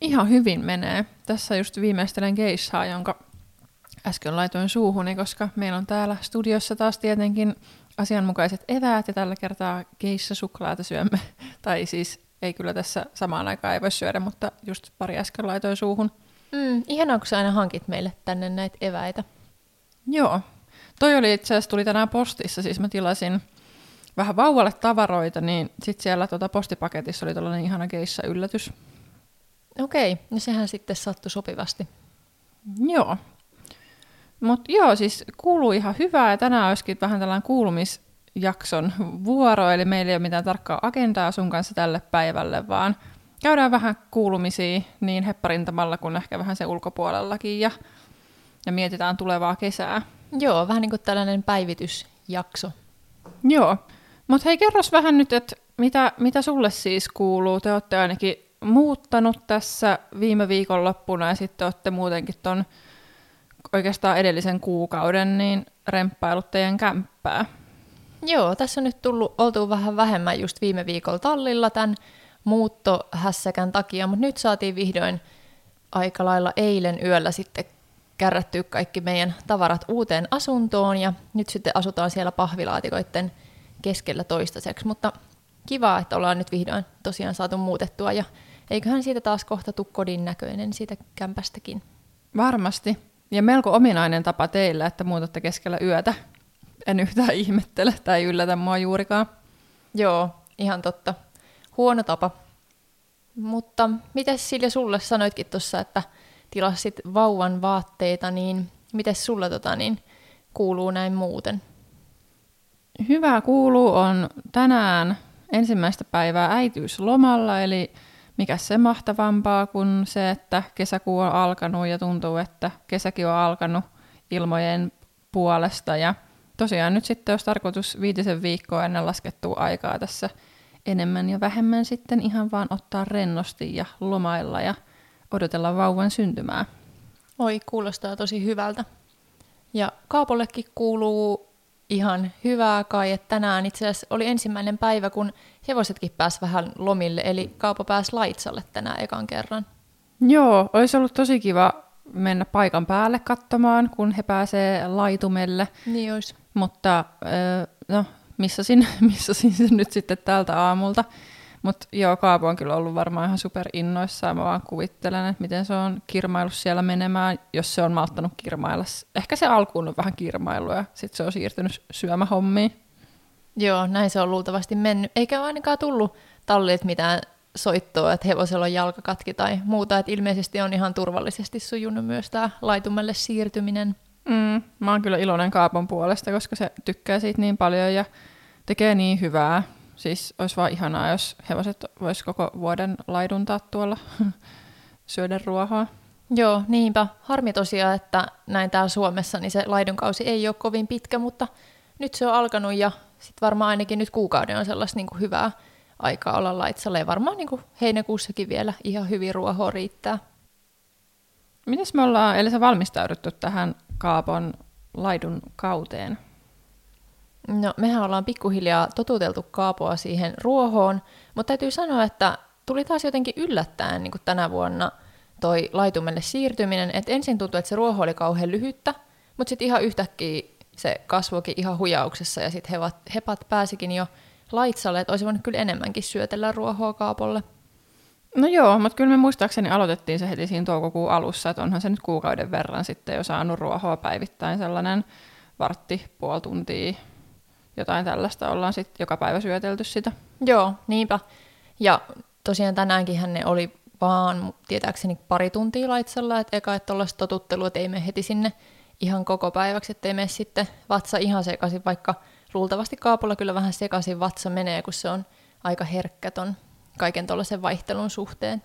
Ihan hyvin menee. Tässä just viimeistelen geissaa, jonka äsken laitoin suuhuni, koska meillä on täällä studiossa taas tietenkin asianmukaiset eväät ja tällä kertaa geissa suklaata syömme. tai siis ei kyllä tässä samaan aikaan ei voi syödä, mutta just pari äsken laitoin suuhun. Mm, ihanaa, kun sä aina hankit meille tänne näitä eväitä. Joo. Toi oli itse asiassa tuli tänään postissa, siis mä tilasin vähän vauvalle tavaroita, niin sitten siellä tuota postipaketissa oli tällainen ihana geissa yllätys. Okei, no sehän sitten sattui sopivasti. Joo. Mutta joo, siis kuuluu ihan hyvää ja tänään olisikin vähän tällainen kuulumisjakson vuoro, eli meillä ei ole mitään tarkkaa agendaa sun kanssa tälle päivälle, vaan käydään vähän kuulumisia niin hepparintamalla kuin ehkä vähän se ulkopuolellakin ja, ja mietitään tulevaa kesää. Joo, vähän niin kuin tällainen päivitysjakso. Joo, mutta hei kerros vähän nyt, että mitä, mitä sulle siis kuuluu? Te olette ainakin muuttanut tässä viime viikonloppuna ja sitten olette muutenkin ton oikeastaan edellisen kuukauden niin remppailut teidän kämppää. Joo, tässä on nyt tullut oltu vähän vähemmän just viime viikolla tallilla tämän muuttohässäkän takia, mutta nyt saatiin vihdoin aika lailla eilen yöllä sitten kärrättyä kaikki meidän tavarat uuteen asuntoon ja nyt sitten asutaan siellä pahvilaatikoiden keskellä toistaiseksi, mutta kiva, että ollaan nyt vihdoin tosiaan saatu muutettua ja eiköhän siitä taas kohta tuu kodin näköinen siitä kämpästäkin. Varmasti. Ja melko ominainen tapa teillä, että muutatte keskellä yötä. En yhtään ihmettele tai yllätä mua juurikaan. Joo, ihan totta. Huono tapa. Mutta miten Silja sulle sanoitkin tuossa, että tilasit vauvan vaatteita, niin miten sulla tota, niin, kuuluu näin muuten? Hyvää kuuluu on tänään ensimmäistä päivää äitiyslomalla, eli mikä se mahtavampaa kuin se, että kesäkuu on alkanut ja tuntuu, että kesäkin on alkanut ilmojen puolesta. Ja tosiaan nyt sitten olisi tarkoitus viitisen viikkoa ennen laskettua aikaa tässä enemmän ja vähemmän sitten ihan vaan ottaa rennosti ja lomailla ja odotella vauvan syntymää. Oi, kuulostaa tosi hyvältä. Ja Kaapollekin kuuluu ihan hyvää kai, että tänään itse asiassa oli ensimmäinen päivä, kun hevosetkin pääs vähän lomille, eli Kaapo pääsi Laitsalle tänään ekan kerran. Joo, olisi ollut tosi kiva mennä paikan päälle katsomaan, kun he pääsee laitumelle. Niin olisi. Mutta no, missä sin, missä sin se nyt sitten tältä aamulta. Mutta joo, Kaapo on kyllä ollut varmaan ihan super innoissaan. Mä vaan kuvittelen, että miten se on kirmailu siellä menemään, jos se on malttanut kirmailla. Ehkä se alkuun on vähän kirmailu ja sitten se on siirtynyt syömähommiin. Joo, näin se on luultavasti mennyt. Eikä ainakaan tullut tallit mitään soittoa, että hevosella on jalkakatki tai muuta. Että ilmeisesti on ihan turvallisesti sujunut myös tämä laitumelle siirtyminen. Mm, mä oon kyllä iloinen Kaapon puolesta, koska se tykkää siitä niin paljon ja tekee niin hyvää. Siis olisi vaan ihanaa, jos hevoset vois koko vuoden laiduntaa tuolla syödä ruohoa. Joo, niinpä. Harmi tosiaan, että näin täällä Suomessa niin se laidunkausi ei ole kovin pitkä, mutta nyt se on alkanut ja sitten varmaan ainakin nyt kuukauden on sellaista niin kuin hyvää aikaa olla laitsalle. Ja varmaan niin kuin heinäkuussakin vielä ihan hyvin ruohoa riittää. Miten me ollaan Elisa valmistauduttu tähän Kaapon laidun kauteen? No, mehän ollaan pikkuhiljaa totuteltu Kaapoa siihen ruohoon, mutta täytyy sanoa, että tuli taas jotenkin yllättäen niin tänä vuonna toi laitumelle siirtyminen, että ensin tuntui, että se ruoho oli kauhean lyhyttä, mutta sitten ihan yhtäkkiä se kasvoikin ihan hujauksessa ja sitten hepat, hepat pääsikin jo laitsalle, että olisi voinut kyllä enemmänkin syötellä ruohoa Kaapolle. No joo, mutta kyllä me muistaakseni aloitettiin se heti siinä toukokuun alussa, että onhan se nyt kuukauden verran sitten jo saanut ruohoa päivittäin sellainen vartti, puoli tuntia, jotain tällaista ollaan sitten joka päivä syötelty sitä. Joo, niinpä. Ja tosiaan tänäänkin hän ne oli vaan tietääkseni pari tuntia laitsella, että eka, että tuollaista totuttelua, että ei me heti sinne ihan koko päiväksi, ettei mene sitten vatsa ihan sekaisin, vaikka luultavasti kaapulla kyllä vähän sekaisin vatsa menee, kun se on aika herkkä ton kaiken tuollaisen vaihtelun suhteen.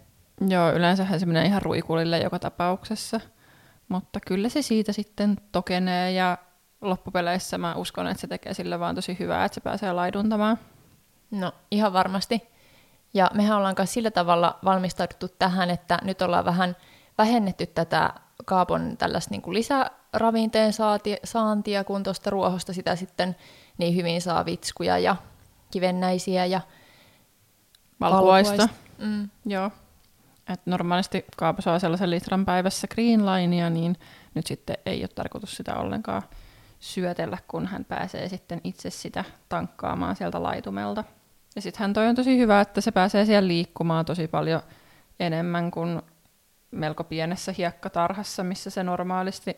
Joo, yleensähän se menee ihan ruikulille joka tapauksessa. Mutta kyllä se siitä sitten tokenee ja loppupeleissä mä uskon, että se tekee sille vaan tosi hyvää, että se pääsee laiduntamaan. No ihan varmasti. Ja mehän ollaan myös sillä tavalla valmistauduttu tähän, että nyt ollaan vähän vähennetty tätä kaapon tällaista niin kuin lisäravinteen saantia, kun tuosta ruohosta sitä sitten niin hyvin saa vitskuja ja kivennäisiä ja valkuaista. Mm. Joo. Et normaalisti kaapo saa sellaisen litran päivässä green linea, niin nyt sitten ei ole tarkoitus sitä ollenkaan syötellä, kun hän pääsee sitten itse sitä tankkaamaan sieltä laitumelta. Ja sittenhän toi on tosi hyvä, että se pääsee siellä liikkumaan tosi paljon enemmän kuin melko pienessä hiekkatarhassa, missä se normaalisti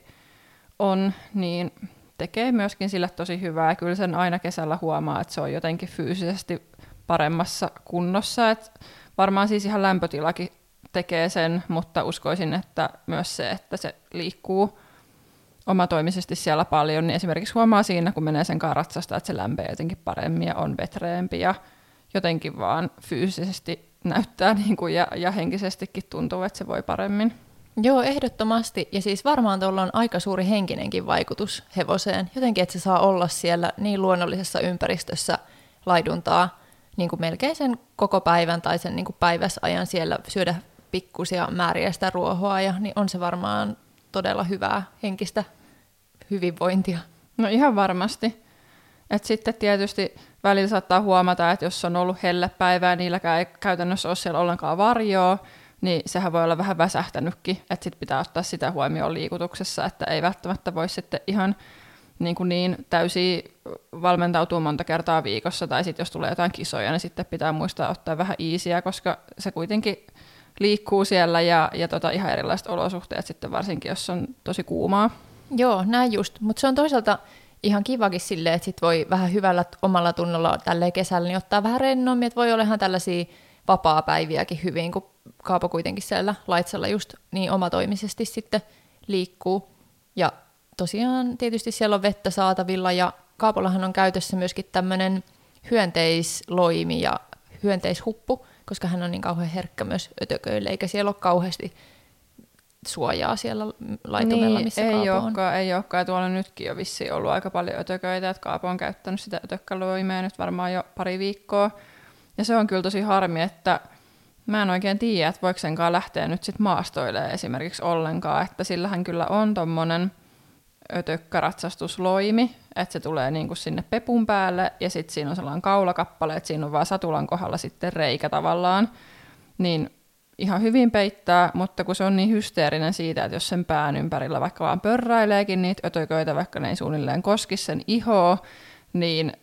on, niin tekee myöskin sille tosi hyvää. Kyllä sen aina kesällä huomaa, että se on jotenkin fyysisesti paremmassa kunnossa. Et varmaan siis ihan lämpötilakin tekee sen, mutta uskoisin, että myös se, että se liikkuu omatoimisesti siellä paljon, niin esimerkiksi huomaa siinä, kun menee sen kanssa ratsasta, että se lämpee jotenkin paremmin ja on vetreempi ja jotenkin vaan fyysisesti näyttää niin kuin ja, ja henkisestikin tuntuu, että se voi paremmin. Joo, ehdottomasti. Ja siis varmaan tuolla on aika suuri henkinenkin vaikutus hevoseen. Jotenkin, että se saa olla siellä niin luonnollisessa ympäristössä laiduntaa niin kuin melkein sen koko päivän tai sen niin kuin päiväsajan siellä syödä pikkusia määriä sitä ruohoa, ja niin on se varmaan todella hyvää henkistä hyvinvointia. No ihan varmasti. Et sitten tietysti välillä saattaa huomata, että jos on ollut hellepäivää ja niilläkään ei käytännössä ole siellä ollenkaan varjoa, niin sehän voi olla vähän väsähtänytkin, että sitten pitää ottaa sitä huomioon liikutuksessa, että ei välttämättä voi sitten ihan niin, kuin niin täysin valmentautua monta kertaa viikossa, tai sitten jos tulee jotain kisoja, niin sitten pitää muistaa ottaa vähän iisiä, koska se kuitenkin liikkuu siellä ja, ja tota, ihan erilaiset olosuhteet sitten varsinkin, jos on tosi kuumaa. Joo, näin just, mutta se on toisaalta ihan kivakin silleen, että sit voi vähän hyvällä omalla tunnolla tälle kesällä niin ottaa vähän rennommin, että voi olla ihan tällaisia vapaa-päiviäkin hyvin, kun Kaapo kuitenkin siellä laitsella just niin omatoimisesti sitten liikkuu. Ja tosiaan tietysti siellä on vettä saatavilla ja Kaapollahan on käytössä myöskin tämmöinen hyönteisloimi ja hyönteishuppu, koska hän on niin kauhean herkkä myös ötököille, eikä siellä ole kauheasti suojaa siellä laitumella, niin, missä ei Kaapo olekaan, on. ei olekaan. Ja tuolla nytkin jo vissiin ollut aika paljon ötököitä, että Kaapo on käyttänyt sitä ötökkäloimea nyt varmaan jo pari viikkoa. Ja se on kyllä tosi harmi, että mä en oikein tiedä, että voiko senkaan lähteä nyt sit maastoille esimerkiksi ollenkaan, että sillähän kyllä on tommonen ötökkäratsastusloimi, että se tulee niinku sinne pepun päälle ja sitten siinä on sellainen kaulakappale, että siinä on vaan satulan kohdalla sitten reikä tavallaan, niin ihan hyvin peittää, mutta kun se on niin hysteerinen siitä, että jos sen pään ympärillä vaikka vaan pörräileekin niitä ötököitä, vaikka ne ei suunnilleen koski sen ihoa, niin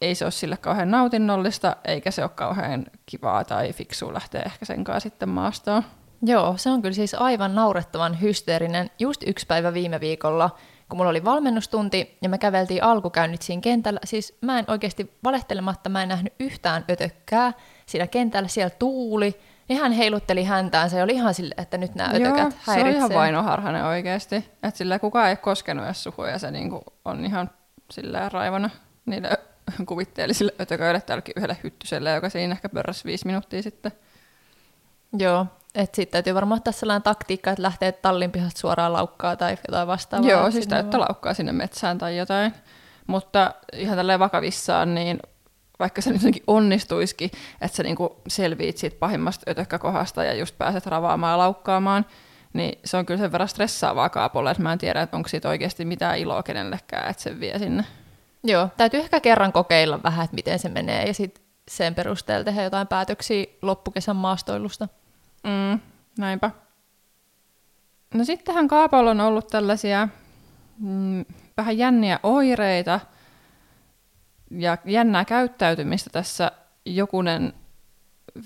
ei se ole sille kauhean nautinnollista, eikä se ole kauhean kivaa tai fiksua lähteä ehkä sen kanssa sitten maastoon. Joo, se on kyllä siis aivan naurettavan hysteerinen. Just yksi päivä viime viikolla, kun mulla oli valmennustunti ja me käveltiin alkukäynnit siinä kentällä. Siis mä en oikeasti valehtelematta, mä en nähnyt yhtään ötökkää siinä kentällä. Siellä tuuli, niin hän heilutteli häntään. Se oli ihan sille, että nyt nämä ötökät Joo, häiritsee. se on ihan vainoharhainen oikeasti. Että sillä kukaan ei koskenut edes suhua ja se niinku on ihan sillä raivona niille kuvitteellisille ötököille tälläkin yhdelle hyttyselle, joka siinä ehkä pörräsi viisi minuuttia sitten. Joo, että sitten täytyy varmaan ottaa sellainen taktiikka, että lähtee tallin pihasta suoraan laukkaa tai jotain vastaavaa. Joo, siis täyttä laukkaa sinne metsään tai jotain. Mutta ihan tälleen vakavissaan, niin vaikka se nyt onnistuisikin, että sä niinku selviit siitä pahimmasta ötökkäkohdasta ja just pääset ravaamaan ja laukkaamaan, niin se on kyllä sen verran stressaavaa kaapolle, että mä en tiedä, että onko siitä oikeasti mitään iloa kenellekään, että se vie sinne. Joo, täytyy ehkä kerran kokeilla vähän, että miten se menee ja sitten sen perusteella tehdä jotain päätöksiä loppukesän maastoilusta. Mm, näinpä. No sittenhän Kaapolla on ollut tällaisia mm, vähän jänniä oireita ja jännää käyttäytymistä tässä jokunen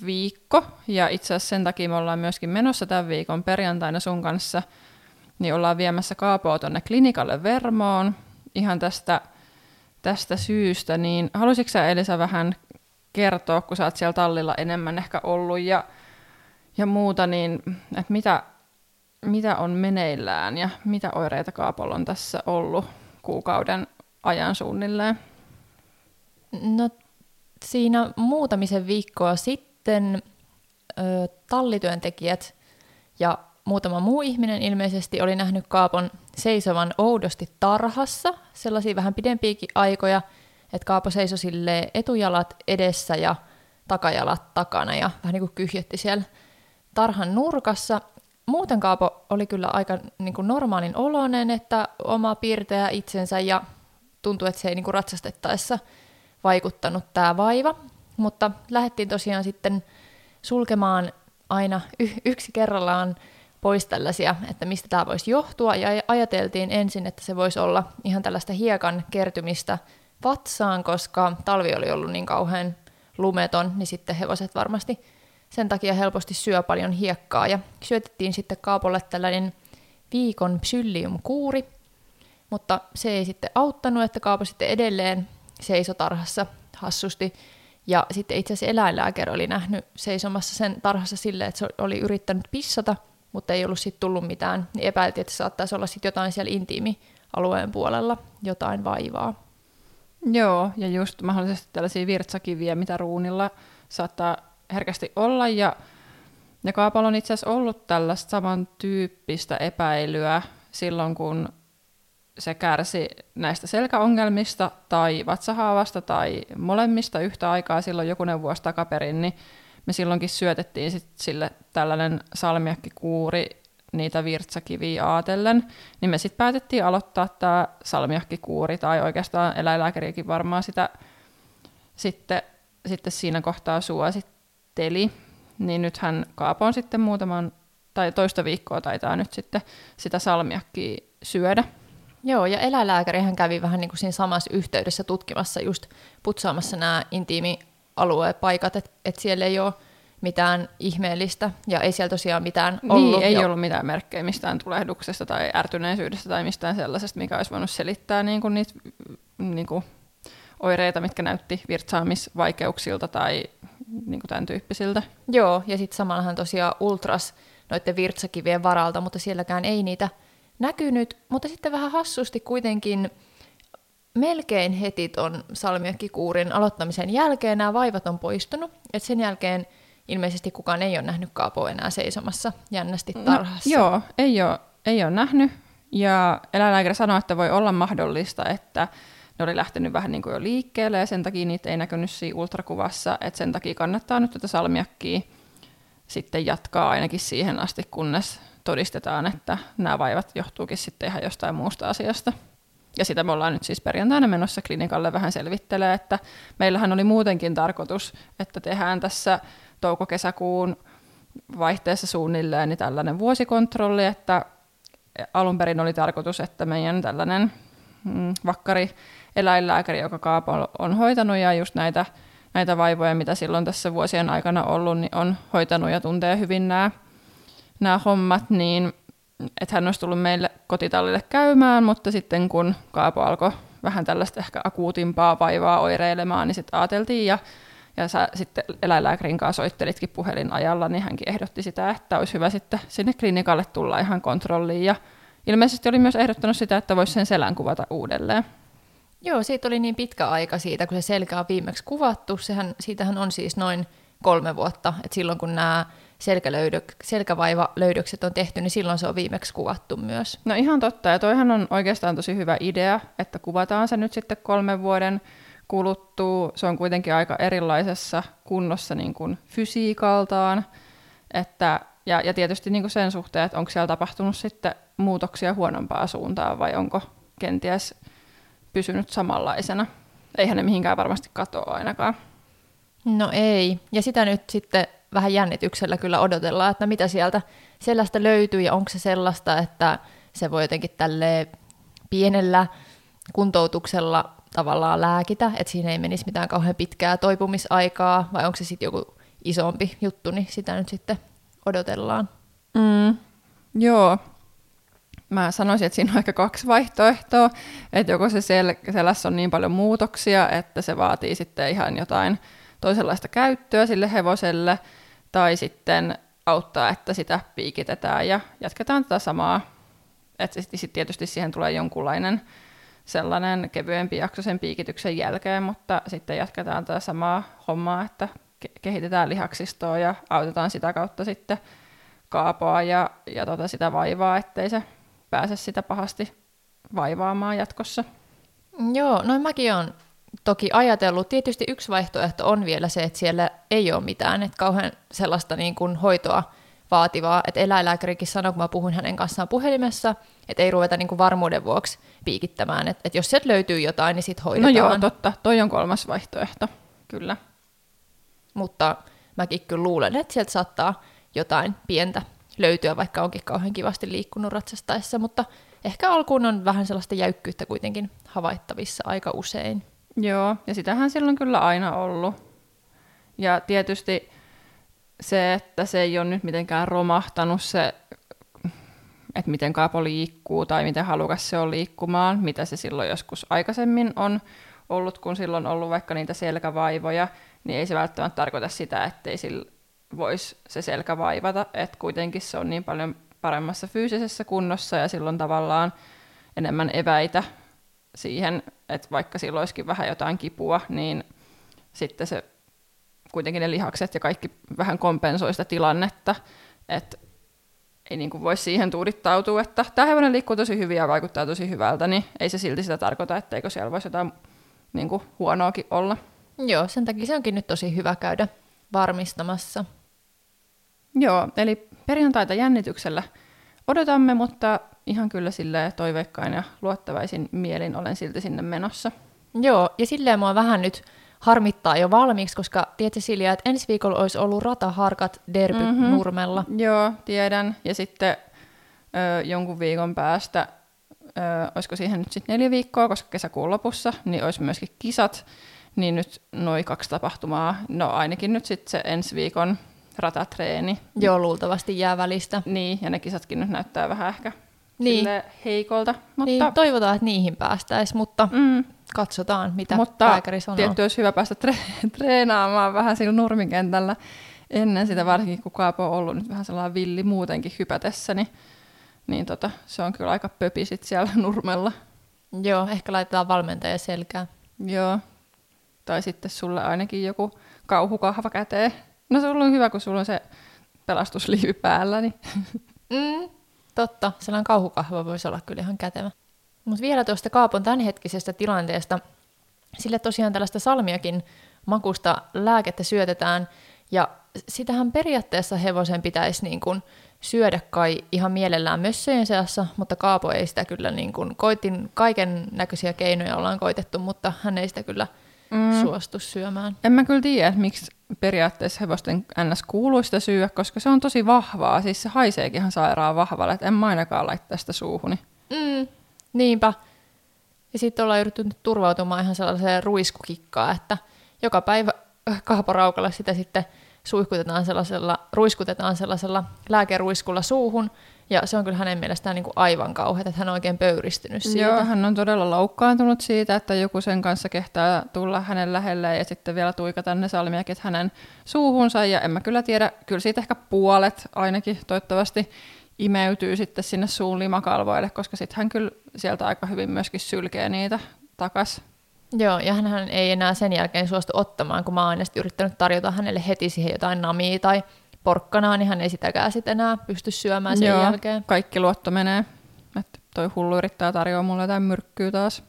viikko. Ja itse asiassa sen takia me ollaan myöskin menossa tämän viikon perjantaina sun kanssa, niin ollaan viemässä Kaapoa tuonne klinikalle Vermoon ihan tästä, tästä syystä. Niin haluaisitko sä Elisa vähän kertoa, kun sä oot siellä tallilla enemmän ehkä ollut ja ja muuta, niin että mitä, mitä on meneillään ja mitä oireita Kaapolla on tässä ollut kuukauden ajan suunnilleen? No siinä muutamisen viikkoa sitten ö, tallityöntekijät ja muutama muu ihminen ilmeisesti oli nähnyt Kaapon seisovan oudosti tarhassa, sellaisia vähän pidempiäkin aikoja, että Kaapo seisoi etujalat edessä ja takajalat takana ja vähän niin kuin kyhjötti siellä tarhan nurkassa. Muuten Kaapo oli kyllä aika niin kuin normaalin oloinen, että oma piirteä itsensä ja tuntui, että se ei niin kuin ratsastettaessa vaikuttanut tämä vaiva. Mutta lähdettiin tosiaan sitten sulkemaan aina y- yksi kerrallaan pois tällaisia, että mistä tämä voisi johtua, ja ajateltiin ensin, että se voisi olla ihan tällaista hiekan kertymistä vatsaan, koska talvi oli ollut niin kauhean lumeton, niin sitten hevoset varmasti sen takia helposti syö paljon hiekkaa, ja syötettiin sitten Kaapolle tällainen viikon psylliumkuuri, mutta se ei sitten auttanut, että Kaapo sitten edelleen seisoi tarhassa hassusti, ja sitten itse asiassa eläinlääkäri oli nähnyt seisomassa sen tarhassa silleen, että se oli yrittänyt pissata, mutta ei ollut sitten tullut mitään. Niin epäiltiin, että saattaisi olla sitten jotain siellä intiimialueen puolella, jotain vaivaa. Joo, ja just mahdollisesti tällaisia virtsakiviä, mitä ruunilla saattaa herkästi olla. Ja, ja Kaapalo on itse asiassa ollut tällaista samantyyppistä epäilyä silloin, kun se kärsi näistä selkäongelmista tai vatsahaavasta tai molemmista yhtä aikaa silloin jokunen vuosi takaperin, niin me silloinkin syötettiin sit sille tällainen salmiakkikuuri niitä virtsakiviä aatellen, niin me sitten päätettiin aloittaa tämä salmiakkikuuri, tai oikeastaan eläinlääkäriäkin varmaan sitä sitten, sitten siinä kohtaa suositteli. Niin nythän Kaapo on sitten muutaman, tai toista viikkoa taitaa nyt sitten sitä salmiakkia syödä. Joo, ja eläinlääkärihän kävi vähän niin kuin siinä samassa yhteydessä tutkimassa just putsaamassa nämä intiimialueet paikat, että et siellä ei ole mitään ihmeellistä, ja ei siellä tosiaan mitään niin, ollut. Niin, ei jo. ollut mitään merkkejä mistään tulehduksesta tai ärtyneisyydestä tai mistään sellaisesta, mikä olisi voinut selittää niin kuin niitä niin kuin oireita, mitkä näytti virtsaamisvaikeuksilta tai niin kuin tämän tyyppisiltä. Joo, ja sitten samallahan tosiaan ultras noiden virtsakivien varalta, mutta sielläkään ei niitä näkynyt, mutta sitten vähän hassusti kuitenkin melkein heti ton salmiakkikuurin aloittamisen jälkeen nämä vaivat on poistunut, että sen jälkeen ilmeisesti kukaan ei ole nähnyt Kaapoa enää seisomassa jännästi no, tarhassa. No, joo, ei ole, ei ole nähnyt. Ja eläinlääkäri sanoi, että voi olla mahdollista, että ne oli lähtenyt vähän niin kuin jo liikkeelle ja sen takia niitä ei näkynyt siinä ultrakuvassa, että sen takia kannattaa nyt tätä salmiakkia sitten jatkaa ainakin siihen asti, kunnes todistetaan, että nämä vaivat johtuukin sitten ihan jostain muusta asiasta. Ja sitä me ollaan nyt siis perjantaina menossa klinikalle vähän selvittelee, että meillähän oli muutenkin tarkoitus, että tehdään tässä touko-kesäkuun vaihteessa suunnilleen niin tällainen vuosikontrolli, että alun perin oli tarkoitus, että meidän tällainen mm, vakkari eläinlääkäri, joka Kaapo on hoitanut ja just näitä, näitä vaivoja, mitä silloin tässä vuosien aikana ollut, niin on hoitanut ja tuntee hyvin nämä, nämä hommat, niin että hän olisi tullut meille kotitallille käymään, mutta sitten kun Kaapo alkoi vähän tällaista ehkä akuutimpaa vaivaa oireilemaan, niin sitten ajateltiin ja ja sä sitten eläinlääkärin kanssa soittelitkin puhelinajalla, niin hänkin ehdotti sitä, että olisi hyvä sitten sinne klinikalle tulla ihan kontrolliin. Ja ilmeisesti oli myös ehdottanut sitä, että voisi sen selän kuvata uudelleen. Joo, siitä oli niin pitkä aika siitä, kun se selkä on viimeksi kuvattu. Sehän, siitähän on siis noin kolme vuotta, että silloin kun nämä selkälöydök, selkävaivalöydökset on tehty, niin silloin se on viimeksi kuvattu myös. No ihan totta, ja toihan on oikeastaan tosi hyvä idea, että kuvataan se nyt sitten kolmen vuoden kuluttuu. Se on kuitenkin aika erilaisessa kunnossa niin kuin fysiikaltaan. Että, ja, ja tietysti niin kuin sen suhteen, että onko siellä tapahtunut sitten muutoksia huonompaa suuntaan vai onko kenties pysynyt samanlaisena. Eihän ne mihinkään varmasti katoa ainakaan. No ei. Ja sitä nyt sitten vähän jännityksellä kyllä odotellaan, että mitä sieltä sellaista löytyy ja onko se sellaista, että se voi jotenkin tälle pienellä kuntoutuksella tavallaan lääkitä, että siinä ei menisi mitään kauhean pitkää toipumisaikaa, vai onko se sitten joku isompi juttu, niin sitä nyt sitten odotellaan. Mm, joo, mä sanoisin, että siinä on aika kaksi vaihtoehtoa, että joko se sel- selässä on niin paljon muutoksia, että se vaatii sitten ihan jotain toisenlaista käyttöä sille hevoselle, tai sitten auttaa, että sitä piikitetään ja jatketaan tätä samaa. Että sitten tietysti siihen tulee jonkunlainen sellainen kevyempi jakso sen piikityksen jälkeen, mutta sitten jatketaan tätä samaa hommaa, että ke- kehitetään lihaksistoa ja autetaan sitä kautta sitten kaapoa ja, ja tota sitä vaivaa, ettei se pääse sitä pahasti vaivaamaan jatkossa. Joo, noin mäkin on toki ajatellut. Tietysti yksi vaihtoehto on vielä se, että siellä ei ole mitään, että kauhean sellaista niin kuin hoitoa vaativaa. Että eläinlääkärikin sanoi, kun mä puhun hänen kanssaan puhelimessa, että ei ruveta niin kuin varmuuden vuoksi piikittämään. Että, että jos sieltä löytyy jotain, niin sitten hoidetaan. No joo, totta. Toi on kolmas vaihtoehto, kyllä. Mutta mäkin kyllä luulen, että sieltä saattaa jotain pientä löytyä, vaikka onkin kauhean kivasti liikkunut ratsastaessa, mutta ehkä alkuun on vähän sellaista jäykkyyttä kuitenkin havaittavissa aika usein. Joo, ja sitähän silloin kyllä aina ollut. Ja tietysti se, että se ei ole nyt mitenkään romahtanut se, että miten kaapo liikkuu tai miten halukas se on liikkumaan, mitä se silloin joskus aikaisemmin on ollut, kun silloin on ollut vaikka niitä selkävaivoja, niin ei se välttämättä tarkoita sitä, ettei sillä voisi se selkä vaivata, että kuitenkin se on niin paljon paremmassa fyysisessä kunnossa ja silloin tavallaan enemmän eväitä siihen, että vaikka sillä olisikin vähän jotain kipua, niin sitten se kuitenkin ne lihakset ja kaikki vähän kompensoi sitä tilannetta, että ei niin voi siihen tuudittautua, että tämä hevonen liikkuu tosi hyvin ja vaikuttaa tosi hyvältä, niin ei se silti sitä tarkoita, etteikö siellä voisi jotain niin kuin huonoakin olla. Joo, sen takia se onkin nyt tosi hyvä käydä varmistamassa. Joo, eli perjantaita jännityksellä odotamme, mutta ihan kyllä sille toiveikkain ja luottavaisin mielin olen silti sinne menossa. Joo, ja silleen mua vähän nyt harmittaa jo valmiiksi, koska tiedätkö Silja, että ensi viikolla olisi ollut rataharkat derby mm-hmm. Nurmella. Joo, tiedän. Ja sitten ö, jonkun viikon päästä, ö, olisiko siihen nyt sitten neljä viikkoa, koska kesäkuun lopussa, niin olisi myöskin kisat. Niin nyt noin kaksi tapahtumaa, no ainakin nyt sitten se ensi viikon ratatreeni. Joo, luultavasti jää välistä. Niin, ja ne kisatkin nyt näyttää vähän ehkä niin. heikolta. Mutta... Niin, toivotaan, että niihin päästäisiin, mutta mm. katsotaan, mitä mutta lääkäri sanoo. Tietysti olisi hyvä päästä tre- treenaamaan vähän sillä nurmikentällä ennen sitä, varsinkin kun Kaapo on ollut nyt vähän sellainen villi muutenkin hypätessä, niin, niin tota, se on kyllä aika pöpi sit siellä nurmella. Joo, ehkä laitetaan valmentaja selkään. Joo, tai sitten sulle ainakin joku kauhukahva käteen. No se on hyvä, kun sulla on se pelastusliivi päällä. Niin. Mm, totta, sellainen kauhukahva voisi olla kyllä ihan kätevä. Mutta vielä tuosta Kaapon tämänhetkisestä tilanteesta. Sille tosiaan tällaista salmiakin makusta lääkettä syötetään, ja sitähän periaatteessa hevosen pitäisi niin kuin syödä kai ihan mielellään mössöjen seassa, mutta Kaapo ei sitä kyllä, niin kuin, koitin kaiken näköisiä keinoja ollaan koitettu, mutta hän ei sitä kyllä mm. suostu syömään. En mä kyllä tiedä, miksi periaatteessa hevosten ns. kuuluu sitä syödä, koska se on tosi vahvaa. Siis se haiseekin ihan sairaan vahvalle, että en mä ainakaan laittaa sitä suuhuni. Mm, niinpä. Ja sitten ollaan yritetty turvautumaan ihan sellaiseen ruiskukikkaan, että joka päivä kaaporaukalla sitä sitten suihkutetaan sellaisella, ruiskutetaan sellaisella lääkeruiskulla suuhun, ja se on kyllä hänen mielestään niin kuin aivan kauheata, että hän on oikein pöyristynyt siitä. Joo, hän on todella loukkaantunut siitä, että joku sen kanssa kehtää tulla hänen lähelle ja sitten vielä tuikata ne salmiakit hänen suuhunsa. Ja en mä kyllä tiedä, kyllä siitä ehkä puolet ainakin toivottavasti imeytyy sitten sinne suun limakalvoille, koska sitten hän kyllä sieltä aika hyvin myöskin sylkee niitä takas. Joo, ja hän ei enää sen jälkeen suostu ottamaan, kun mä oon yrittänyt tarjota hänelle heti siihen jotain namia tai porkkanaa, niin hän ei sitäkään sitten enää pysty syömään sen Joo, jälkeen. kaikki luotto menee. Että toi hullu yrittää tarjoa mulle jotain myrkkyä taas.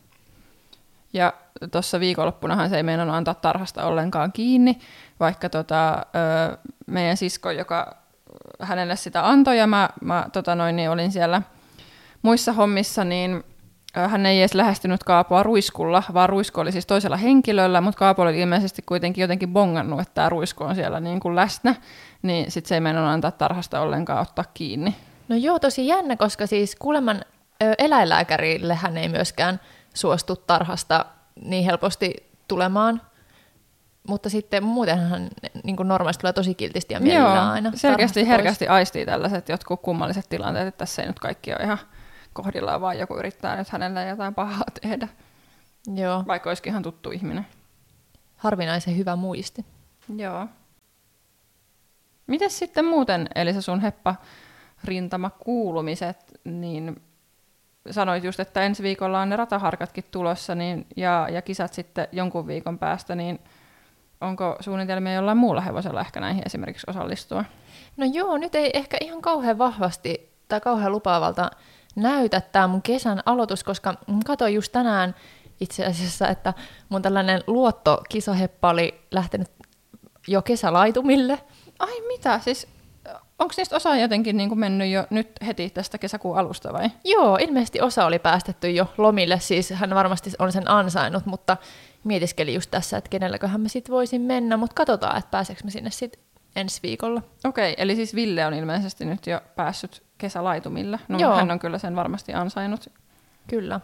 Ja tuossa viikonloppunahan se ei meinannut antaa tarhasta ollenkaan kiinni, vaikka tota, ö, meidän sisko, joka hänelle sitä antoi ja mä, mä tota noin, niin olin siellä muissa hommissa, niin hän ei edes lähestynyt Kaapoa ruiskulla, vaan ruisku oli siis toisella henkilöllä, mutta Kaapo oli ilmeisesti kuitenkin jotenkin bongannut, että tämä ruisku on siellä niin kuin läsnä, niin sitten se ei meinannut antaa tarhasta ollenkaan ottaa kiinni. No joo, tosi jännä, koska siis kuuleman eläinlääkärille hän ei myöskään suostu tarhasta niin helposti tulemaan, mutta sitten muutenhan niin kuin normaalisti tulee tosi kiltisti ja mielellään Joo, aina. selkeästi herkästi aistii tällaiset jotkut kummalliset tilanteet, että tässä ei nyt kaikki ole ihan kohdillaan, vaan joku yrittää nyt hänelle jotain pahaa tehdä. Joo. Vaikka olisikin ihan tuttu ihminen. Harvinaisen hyvä muisti. Joo. Mites sitten muuten, eli se sun heppa rintamakuulumiset, niin sanoit just, että ensi viikolla on ne rataharkatkin tulossa niin, ja, ja kisat sitten jonkun viikon päästä, niin onko suunnitelmia jollain muulla hevosella ehkä näihin esimerkiksi osallistua? No joo, nyt ei ehkä ihan kauhean vahvasti tai kauhean lupaavalta näytä tämä mun kesän aloitus, koska katsoin just tänään itse asiassa, että mun tällainen luottokisaheppa oli lähtenyt jo kesälaitumille. Ai mitä, siis onko niistä osa jotenkin niin kuin mennyt jo nyt heti tästä kesäkuun alusta vai? Joo, ilmeisesti osa oli päästetty jo lomille, siis hän varmasti on sen ansainnut, mutta mietiskeli just tässä, että kenelläköhän mä sitten voisin mennä, mutta katsotaan, että pääseekö mä sinne sitten ensi viikolla. Okei, okay, eli siis Ville on ilmeisesti nyt jo päässyt kesälaitumille. No Joo. hän on kyllä sen varmasti ansainnut. Kyllä.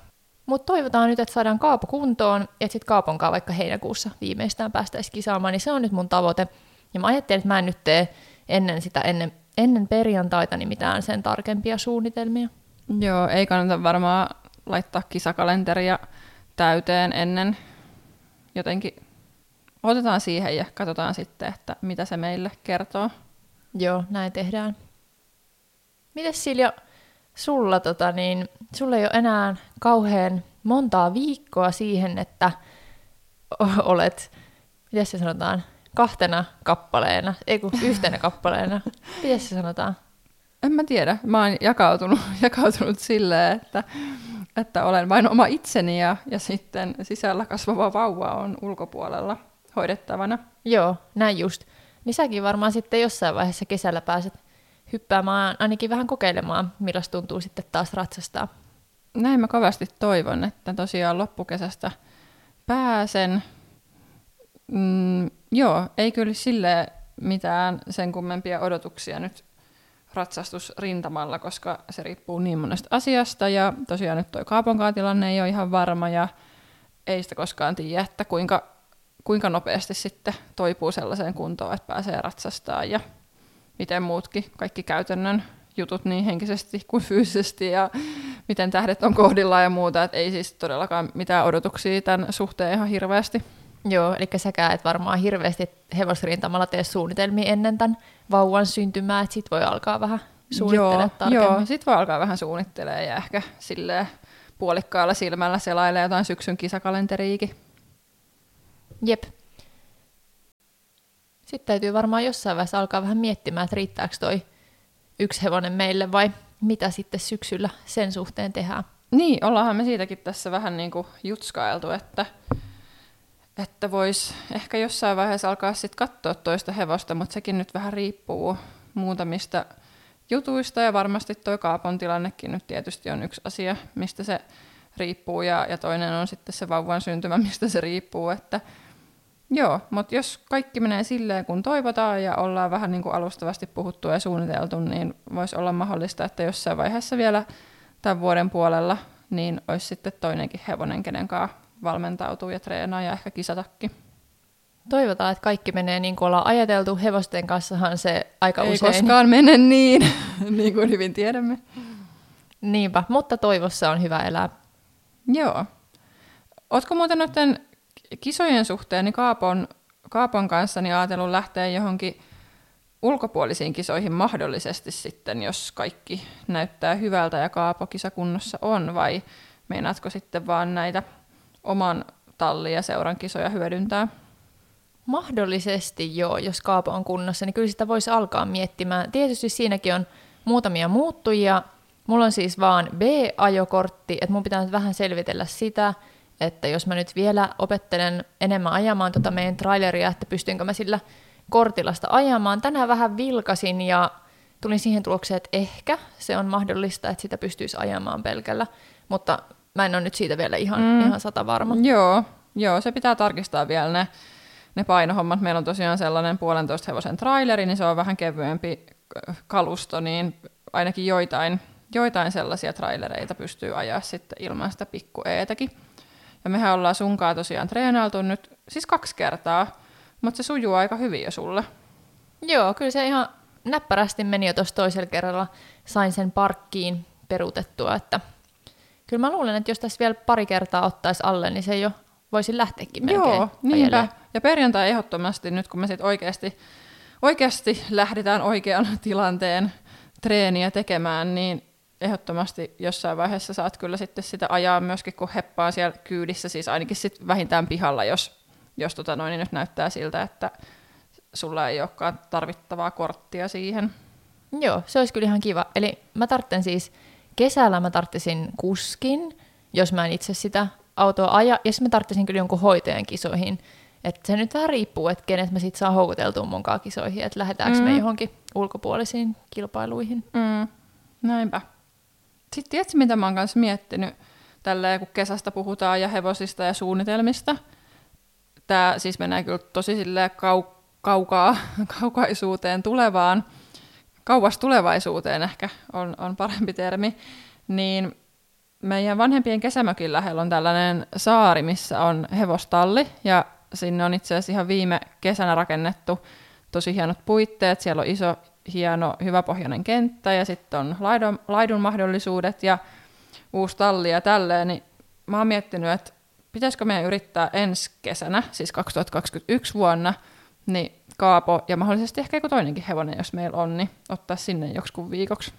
Mutta toivotaan nyt, että saadaan Kaapo kuntoon, ja sitten Kaaponkaan vaikka heinäkuussa viimeistään päästäisiin kisaamaan, niin se on nyt mun tavoite. Ja mä ajattelin, että mä en nyt tee ennen sitä, ennen, ennen perjantaita, niin mitään sen tarkempia suunnitelmia. Joo, ei kannata varmaan laittaa kisakalenteria täyteen ennen. Jotenkin otetaan siihen ja katsotaan sitten, että mitä se meille kertoo. Joo, näin tehdään. Mites Silja, sulla, tota, niin, sulla ei ole enää kauhean montaa viikkoa siihen, että olet, miten se sanotaan, kahtena kappaleena, ei kun yhtenä kappaleena. Miten se sanotaan? En mä tiedä. Mä oon jakautunut, jakautunut silleen, että, että olen vain oma itseni ja, ja sitten sisällä kasvava vauva on ulkopuolella hoidettavana. Joo, näin just. Niin säkin varmaan sitten jossain vaiheessa kesällä pääset hyppäämään, ainakin vähän kokeilemaan, millaista tuntuu sitten taas ratsastaa. Näin mä kovasti toivon, että tosiaan loppukesästä pääsen. Mm, joo, ei kyllä sille mitään sen kummempia odotuksia nyt ratsastusrintamalla, koska se riippuu niin monesta asiasta ja tosiaan nyt toi Kaaponkaan tilanne ei ole ihan varma ja ei sitä koskaan tiedä, että kuinka, kuinka nopeasti sitten toipuu sellaiseen kuntoon, että pääsee ratsastaa ja miten muutkin kaikki käytännön jutut niin henkisesti kuin fyysisesti ja miten tähdet on kohdillaan ja muuta, että ei siis todellakaan mitään odotuksia tämän suhteen ihan hirveästi. Joo, eli säkään et varmaan hirveästi hevosrintamalla tee suunnitelmia ennen tämän vauvan syntymää, että sit voi alkaa vähän suunnittelemaan joo, tarkemmin. Joo, sit voi alkaa vähän suunnittelemaan ja ehkä silleen puolikkaalla silmällä selailee jotain syksyn kisakalenteriikin. Jep. Sitten täytyy varmaan jossain vaiheessa alkaa vähän miettimään, että riittääkö toi yksi hevonen meille vai mitä sitten syksyllä sen suhteen tehdään. Niin, ollaanhan me siitäkin tässä vähän niin kuin jutskailtu, että, että vois ehkä jossain vaiheessa alkaa sitten katsoa toista hevosta, mutta sekin nyt vähän riippuu muutamista jutuista ja varmasti toi Kaapon tilannekin nyt tietysti on yksi asia, mistä se riippuu ja, ja toinen on sitten se vauvan syntymä, mistä se riippuu, että Joo, mutta jos kaikki menee silleen, kun toivotaan ja ollaan vähän niin kuin alustavasti puhuttu ja suunniteltu, niin voisi olla mahdollista, että jossain vaiheessa vielä tämän vuoden puolella, niin olisi sitten toinenkin hevonen, kenen kanssa valmentautuu ja treenaa ja ehkä kisatakin. Toivotaan, että kaikki menee niin kuin ollaan ajateltu. Hevosten kanssahan se aika Ei usein... koskaan mene niin, niin kuin hyvin tiedämme. Niinpä, mutta toivossa on hyvä elää. Joo. Ootko muuten noiden kisojen suhteen niin Kaapon, Kaapon kanssa niin ajatellut lähteä johonkin ulkopuolisiin kisoihin mahdollisesti sitten, jos kaikki näyttää hyvältä ja Kaapo kisakunnossa on, vai meinaatko sitten vaan näitä oman tallin ja seuran kisoja hyödyntää? Mahdollisesti joo, jos Kaapo on kunnossa, niin kyllä sitä voisi alkaa miettimään. Tietysti siinäkin on muutamia muuttujia. Mulla on siis vaan B-ajokortti, että mun pitää nyt vähän selvitellä sitä, että jos mä nyt vielä opettelen enemmän ajamaan tota meidän traileria, että pystynkö mä sillä kortilasta ajamaan. Tänään vähän vilkasin ja tulin siihen tulokseen, että ehkä se on mahdollista, että sitä pystyisi ajamaan pelkällä, mutta mä en ole nyt siitä vielä ihan, mm. ihan sata varma. Joo, joo, se pitää tarkistaa vielä ne, ne painohommat. Meillä on tosiaan sellainen puolentoista hevosen traileri, niin se on vähän kevyempi kalusto, niin ainakin joitain, joitain sellaisia trailereita pystyy ajaa sitten ilman sitä pikku eetäkin. Ja mehän ollaan sunkaan tosiaan treenailtu nyt siis kaksi kertaa, mutta se sujuu aika hyvin jo sulle. Joo, kyllä se ihan näppärästi meni jo tuossa toisella kerralla. Sain sen parkkiin peruutettua, että kyllä mä luulen, että jos tässä vielä pari kertaa ottaisi alle, niin se jo voisi lähteäkin melkein Joo, niinpä. Ja perjantai ehdottomasti, nyt kun me sitten oikeasti, oikeasti lähdetään oikean tilanteen treeniä tekemään, niin ehdottomasti jossain vaiheessa saat kyllä sitten sitä ajaa myöskin, kun heppaa siellä kyydissä, siis ainakin sit vähintään pihalla, jos, jos tota noin, niin nyt näyttää siltä, että sulla ei olekaan tarvittavaa korttia siihen. Joo, se olisi kyllä ihan kiva. Eli mä tartten siis, kesällä mä tarttisin kuskin, jos mä en itse sitä autoa aja, ja sitten mä tarttisin kyllä jonkun hoitajan kisoihin. Että se nyt vähän riippuu, että kenet mä sit saa houkuteltua mun kisoihin, että lähdetäänkö mm. me johonkin ulkopuolisiin kilpailuihin. Mm. Näinpä. Sitten tiedätkö, mitä mä oon kanssa miettinyt, tälleen kun kesästä puhutaan ja hevosista ja suunnitelmista. Tämä siis menee kyllä tosi kau- kaukaa, kaukaisuuteen tulevaan, kauas tulevaisuuteen ehkä on, on parempi termi, niin meidän vanhempien kesämökin lähellä on tällainen saari, missä on hevostalli, ja sinne on itse asiassa ihan viime kesänä rakennettu tosi hienot puitteet, siellä on iso, hieno, hyväpohjainen kenttä, ja sitten on laidun, laidun mahdollisuudet, ja uusi talli ja tälleen, niin mä oon miettinyt, että pitäisikö meidän yrittää ensi kesänä, siis 2021 vuonna, niin Kaapo ja mahdollisesti ehkä joku toinenkin hevonen, jos meillä on, niin ottaa sinne joksikun viikoksi.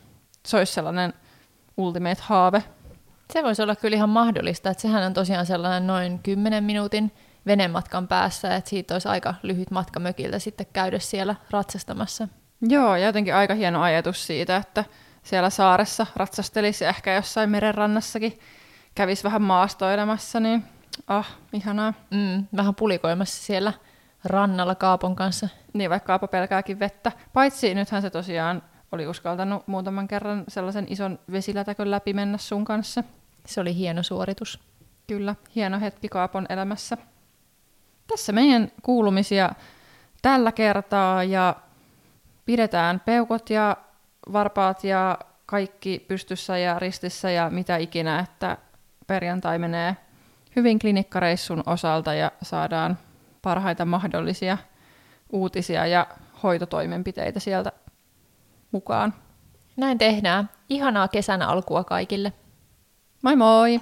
Se olisi sellainen ultimate-haave. Se voisi olla kyllä ihan mahdollista, että sehän on tosiaan sellainen noin 10 minuutin venematkan päässä, että siitä olisi aika lyhyt matka mökiltä sitten käydä siellä ratsastamassa. Joo, ja jotenkin aika hieno ajatus siitä, että siellä saaressa ratsastelisi ehkä jossain merenrannassakin kävisi vähän maastoilemassa, niin ah, ihanaa. Mm, vähän pulikoimassa siellä rannalla Kaapon kanssa. Niin, vaikka Kaapo pelkääkin vettä. Paitsi nythän se tosiaan oli uskaltanut muutaman kerran sellaisen ison vesilätäkön läpi mennä sun kanssa. Se oli hieno suoritus. Kyllä, hieno hetki Kaapon elämässä. Tässä meidän kuulumisia tällä kertaa ja pidetään peukot ja varpaat ja kaikki pystyssä ja ristissä ja mitä ikinä, että perjantai menee hyvin klinikkareissun osalta ja saadaan parhaita mahdollisia uutisia ja hoitotoimenpiteitä sieltä mukaan. Näin tehdään. Ihanaa kesän alkua kaikille. Moi moi!